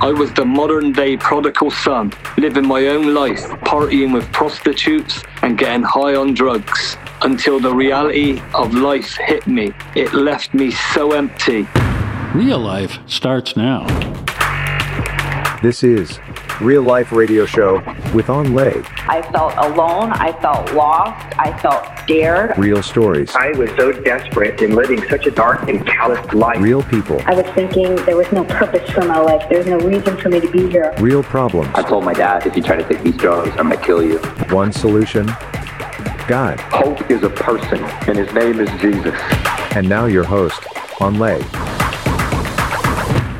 I was the modern day prodigal son, living my own life, partying with prostitutes and getting high on drugs. Until the reality of life hit me, it left me so empty. Real life starts now. This is Real Life Radio Show with Anh Le. I felt alone. I felt lost. I felt scared. Real stories, I was so desperate in living such a dark and callous life. real people, I was thinking there was no purpose for my life. There was no reason for me to be here. real problems. I told my dad, if you try to take these drugs, I'm gonna kill you. One solution God. Hope is a person, and his name is Jesus. And now your host, Anh Le.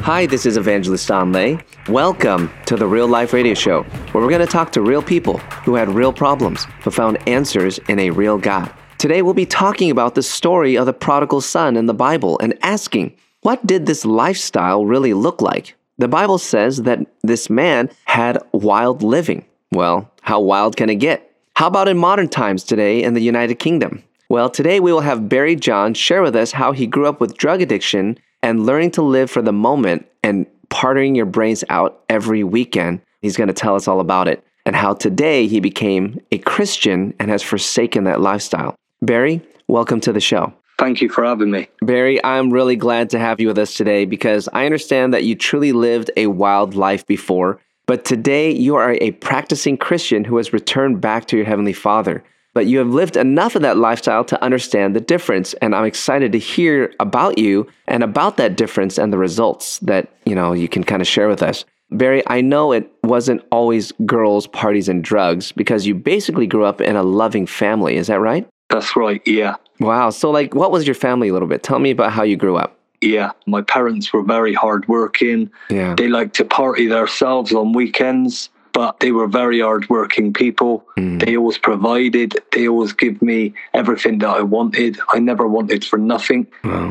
Hi, this is Evangelist Anh Le. Welcome to the Real Life Radio Show, where we're going to talk to real people who had real problems but found answers in a real God. Today, we'll be talking about the story of the prodigal son in the Bible and asking, what did this lifestyle really look like? The Bible says that this man had wild living. Well, how wild can it get? How about in modern times today in the United Kingdom? Well, today we will have Barry Jon share with us how he grew up with drug addiction and learning to live for the moment and partying your brains out every weekend. He's going to tell us all about it and how today he became a Christian and has forsaken that lifestyle. Barry, welcome to the show. Thank you for having me. Barry, I'm really glad to have you with us today because I understand that you truly lived a wild life before, but today you are a practicing Christian who has returned back to your Heavenly Father. But you have lived enough of that lifestyle to understand the difference, and I'm excited to hear about you and about that difference and the results that you know you can kind of share with us. Barry, I know it wasn't always girls, parties, and drugs because you basically grew up in a loving family. Is that right? That's right, yeah. Wow. So, like, what was your family a little bit? Tell me about how you grew up. Yeah, my parents were very hardworking. Yeah. They liked to party themselves on weekends, but they were very hardworking people. Hmm. They always provided. They always give me everything that I wanted. I never wanted for nothing.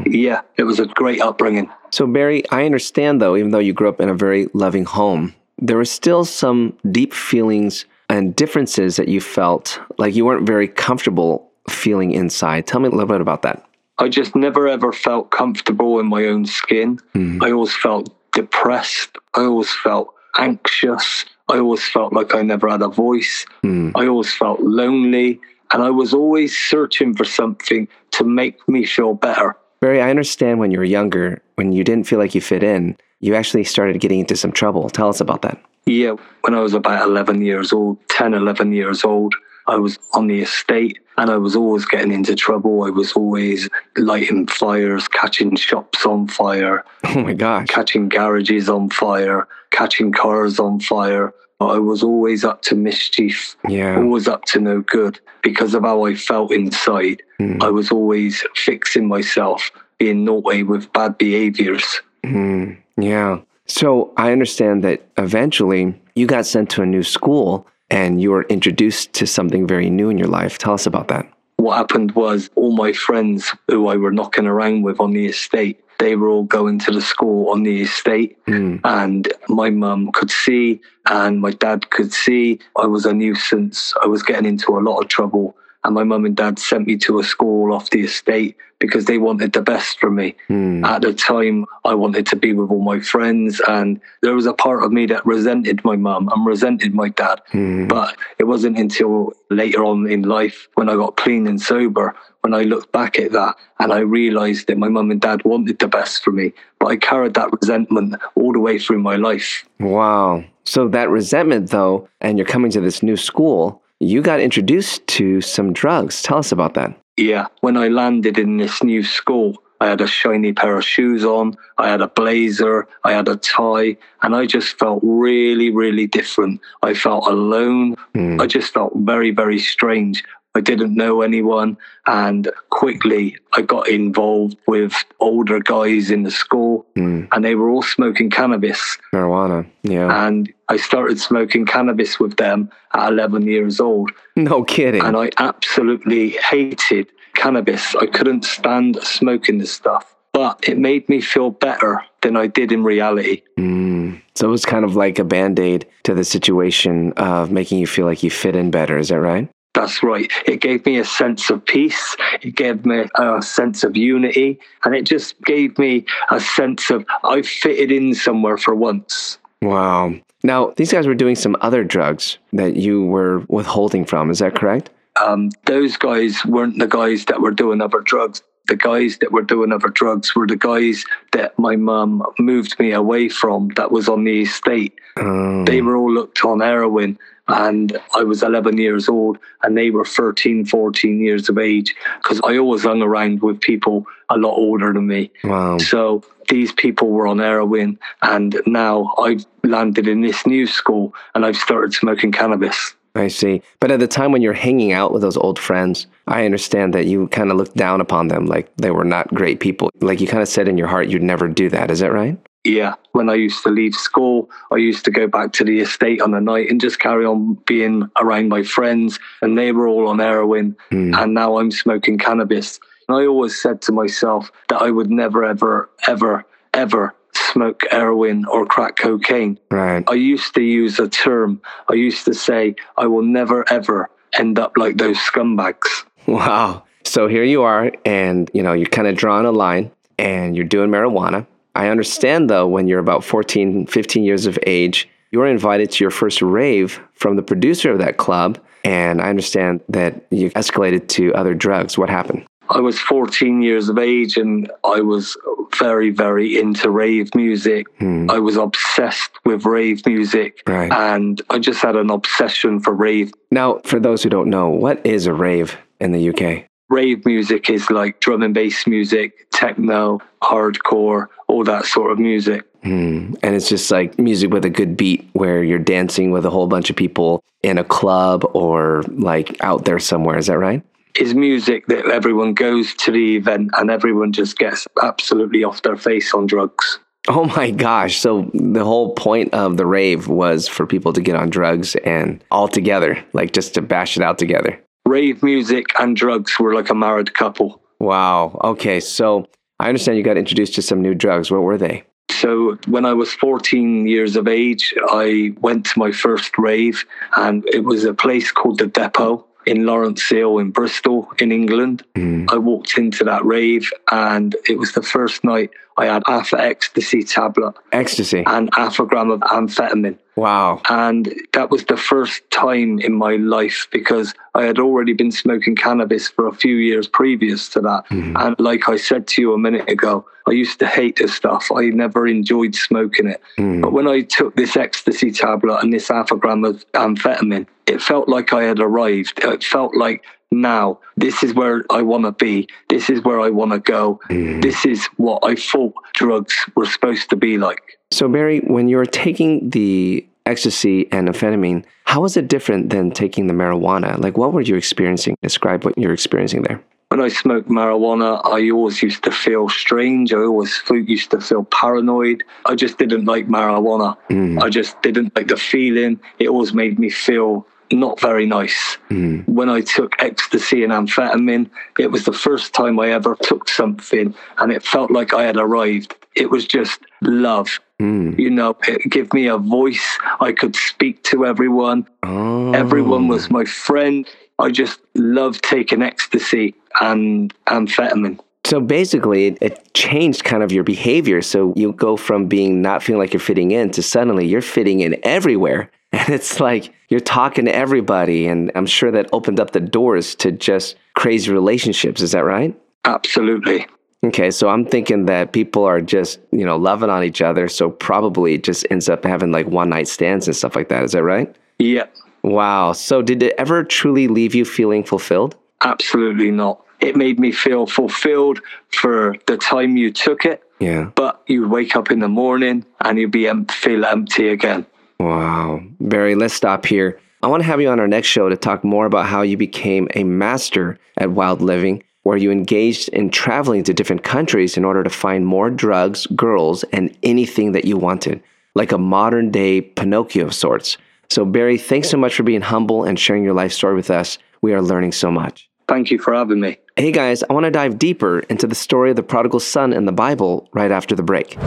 Yeah, it was a great upbringing. So, Barry, I understand though, even though you grew up in a very loving home, there were still some deep feelings and differences that you felt like you weren't very comfortable feeling inside. Tell me a little bit about that. I just never ever felt comfortable in my own skin. Hmm. I always felt depressed. I always felt anxious. I always felt like I never had a voice. Hmm. I always felt lonely. And I was always searching for something to make me feel better. Barry, I understand when you were younger, when you didn't feel like you fit in, you actually started getting into some trouble. Tell us about that. Yeah, when I was about 11 years old, 10, 11 years old, I was on the estate and I was always getting into trouble. I was always lighting fires, catching shops on fire, Oh my gosh. catching garages on fire, catching cars on fire. I was always up to mischief, Yeah. always up to no good because of how I felt inside. I was always fixing myself, being naughty with bad behaviors. Mm, yeah. So I understand that eventually you got sent to a new school and you were introduced to something very new in your life. Tell us about that. what happened was all my friends who I were knocking around with on the estate, they were all going to the school on the estate. Hmm. And my mum could see and my dad could see I was a nuisance. I was getting into a lot of trouble. And my mum and dad sent me to a school off the estate because they wanted the best for me. Hmm. At the time, I wanted to be with all my friends, and there was a part of me that resented my mum and resented my dad. Hmm. But it wasn't until later on in life when I got clean and sober when I looked back at that and I realized that my mum and dad wanted the best for me. But I carried that resentment all the way through my life. Wow. So that resentment, though, and you're coming to this new school, you got introduced to some drugs. Tell us about that. Yeah, when I landed in this new school, I had a shiny pair of shoes on, I had a blazer, I had a tie, and I just felt really, really different. I felt alone. Hmm. I just felt very, very strange. I didn't know anyone, and quickly I got involved with older guys in the school, hmm. and they were all smoking cannabis. Marijuana. Yeah. And I started smoking cannabis with them at 11 years old no kidding. and I absolutely hated cannabis. I couldn't stand smoking this stuff, but it made me feel better than I did in reality. Mm. So it was kind of like a band aid to the situation of making you feel like you fit in better. Is that right? That's right. It gave me a sense of peace. It gave me a sense of unity. And it just gave me a sense of I fitted in somewhere for once. Wow. Now, these guys were doing some other drugs that you were withholding from. Is that correct? Um, those guys weren't the guys that were doing other drugs. The guys that were doing other drugs were the guys that my mum moved me away from that was on the estate. Oh. They were all looked on heroin and I was 11 years old and they were 13, 14 years of age because I always hung around with people a lot older than me. Wow. So these people were on heroin and now I've landed in this new school and I've started smoking cannabis. I see. But at the time when you're hanging out with those old friends, I understand that you kind of looked down upon them like they were not great people. Like you kind of said in your heart you'd never do that. Is that right? Yeah. When I used to leave school, I used to go back to the estate on the night and just carry on being around my friends. And they were all on heroin. Mm. And now I'm smoking cannabis. And I always said to myself that I would never, ever, ever, ever smoke heroin or crack cocaine. Right. I used to use a term. I used to say, I will never, ever end up like those scumbags. Wow. So here you are, and you know, you're kind of drawing a line and you're doing marijuana. I understand though, when you're about 14, 15 years of age, you're invited to your first rave from the producer of that club. And I understand that you escalated to other drugs. What happened? I was 14 years of age and I was very, very into rave music. I was obsessed with rave music Right. and I just had an obsession for rave. Now, for those who don't know, what is a rave in the UK? Rave music is like drum and bass music, techno, hardcore, all that sort of music. Hmm. And it's just like music with a good beat where you're dancing with a whole bunch of people in a club or like out there somewhere. Is that right? Is music that everyone goes to the event and everyone just gets absolutely off their face on drugs. Oh my gosh. So the whole point of the rave was for people to get on drugs and all together, like just to bash it out together. Rave music and drugs were like a married couple. Wow. Okay. So I understand you got introduced to some new drugs. What were they? So when I was 14 years of age, I went to my first rave, and it was a place called the Depot in Lawrence Hill in Bristol, in England. Mm. I walked into that rave, and it was the first night I had half an ecstasy tablet Ecstasy. and half a gram of amphetamine. Wow. And that was the first time in my life because I had already been smoking cannabis for a few years previous to that. Mm-hmm. And like I said to you a minute ago, I used to hate this stuff. I never enjoyed smoking it. Mm-hmm. But when I took this ecstasy tablet and this half a gram of amphetamine, it felt like I had arrived. It felt like now this is where I want to be. This is where I want to go. Mm-hmm. This is what I thought drugs were supposed to be like. So, Barry, when you were taking the ecstasy and amphetamine, how was it different than taking the marijuana? Like, what were you experiencing? Describe what you're experiencing there. when I smoked marijuana, I always used to feel strange. I always used to feel paranoid. I just didn't like marijuana. Mm. I just didn't like the feeling. It always made me feel not very nice. Mm. When I took ecstasy and amphetamine, it was the first time I ever took something and it felt like I had arrived. It was just love. Mm. You know, it gave me a voice. I could speak to everyone. Oh. Everyone was my friend. I just loved taking ecstasy and amphetamine. So basically, it, it changed kind of your behavior. So you go from being not feeling like you're fitting in to suddenly you're fitting in everywhere. And it's like you're talking to everybody. And I'm sure that opened up the doors to just crazy relationships. Is that right? Absolutely. Okay, so I'm thinking that people are just, you know, loving on each other. So probably it just ends up having like one night stands and stuff like that. Is that right? Yeah, Wow. So did it ever truly leave you feeling fulfilled? absolutely not. It made me feel fulfilled for the time you took it, Yeah. but you'd wake up in the morning and you'd be feel empty again. Wow. Barry, let's stop here. I want to have you on our next show to talk more about how you became a master at wild living, where you engaged in traveling to different countries in order to find more drugs, girls, and anything that you wanted, like a modern day Pinocchio of sorts. So, Barry, thanks so much for being humble and sharing your life story with us. We are learning so much. Thank you for having me. Hey guys, I want to dive deeper into the story of the prodigal son in the Bible right after the break.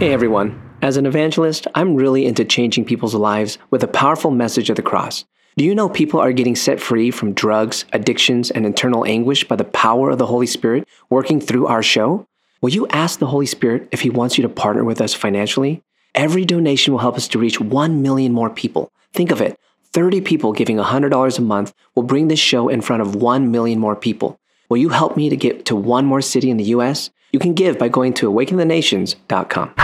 Hey everyone. As an evangelist, I'm really into changing people's lives with a powerful message of the cross. Do you know people are getting set free from drugs, addictions, and internal anguish by the power of the Holy Spirit working through our show? Will you ask the Holy Spirit if He wants you to partner with us financially? Every donation will help us to reach 1 million more people. Think of it 30 people giving $100 a month will bring this show in front of 1 million more people. Will you help me to get to one more city in the US? You can give by going to awakenthenations.com.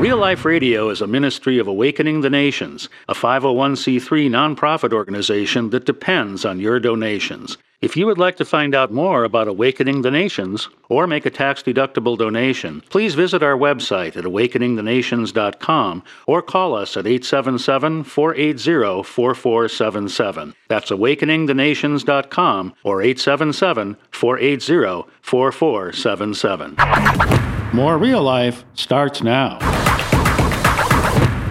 Real Life Radio is a ministry of Awakening the Nations, a 501c3 nonprofit organization that depends on your donations. If you would like to find out more about Awakening the Nations or make a tax deductible donation, please visit our website at awakeningthenations.com or call us at 877 480 4477. That's awakeningthenations.com or 877 480 4477. More real life starts now.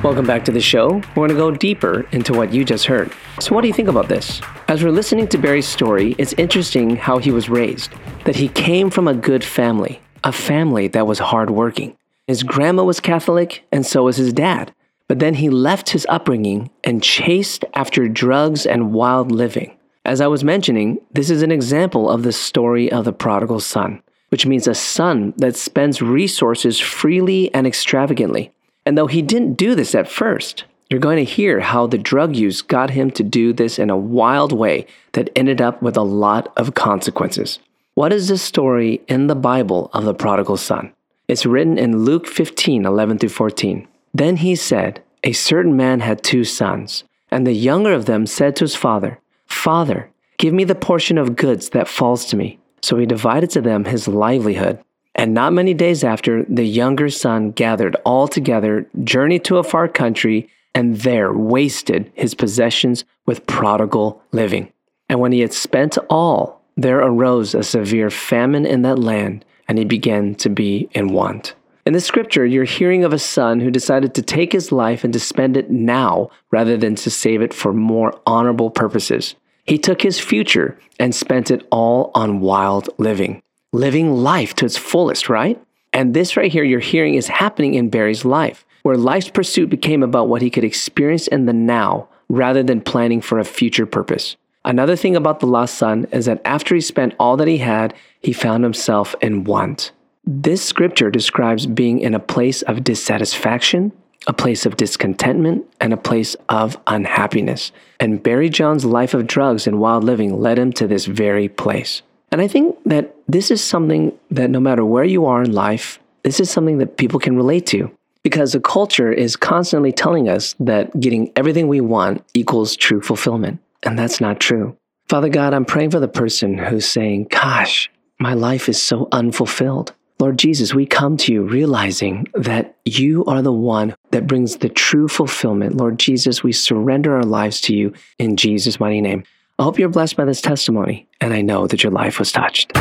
Welcome back to the show. We're going to go deeper into what you just heard. So, what do you think about this? As we're listening to Barry's story, it's interesting how he was raised, that he came from a good family, a family that was hardworking. His grandma was Catholic, and so was his dad. But then he left his upbringing and chased after drugs and wild living. As I was mentioning, this is an example of the story of the prodigal son, which means a son that spends resources freely and extravagantly. And though he didn't do this at first, you're going to hear how the drug use got him to do this in a wild way that ended up with a lot of consequences. What is this story in the Bible of the prodigal son? It's written in Luke 15 11 through 14. Then he said, A certain man had two sons, and the younger of them said to his father, Father, give me the portion of goods that falls to me. So he divided to them his livelihood. And not many days after, the younger son gathered all together, journeyed to a far country, and there wasted his possessions with prodigal living. And when he had spent all, there arose a severe famine in that land, and he began to be in want. In the scripture, you're hearing of a son who decided to take his life and to spend it now rather than to save it for more honorable purposes. He took his future and spent it all on wild living living life to its fullest, right? And this right here you're hearing is happening in Barry's life, where life's pursuit became about what he could experience in the now rather than planning for a future purpose. Another thing about the lost son is that after he spent all that he had, he found himself in want. This scripture describes being in a place of dissatisfaction, a place of discontentment, and a place of unhappiness. And Barry Jon's life of drugs and wild living led him to this very place. And I think that this is something that no matter where you are in life, this is something that people can relate to because the culture is constantly telling us that getting everything we want equals true fulfillment. And that's not true. Father God, I'm praying for the person who's saying, Gosh, my life is so unfulfilled. Lord Jesus, we come to you realizing that you are the one that brings the true fulfillment. Lord Jesus, we surrender our lives to you in Jesus' mighty name. I hope you're blessed by this testimony, and I know that your life was touched.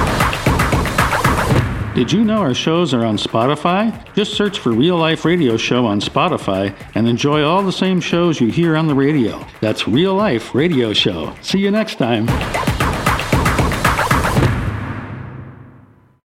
Did you know our shows are on Spotify? Just search for Real Life Radio Show on Spotify and enjoy all the same shows you hear on the radio. That's Real Life Radio Show. See you next time.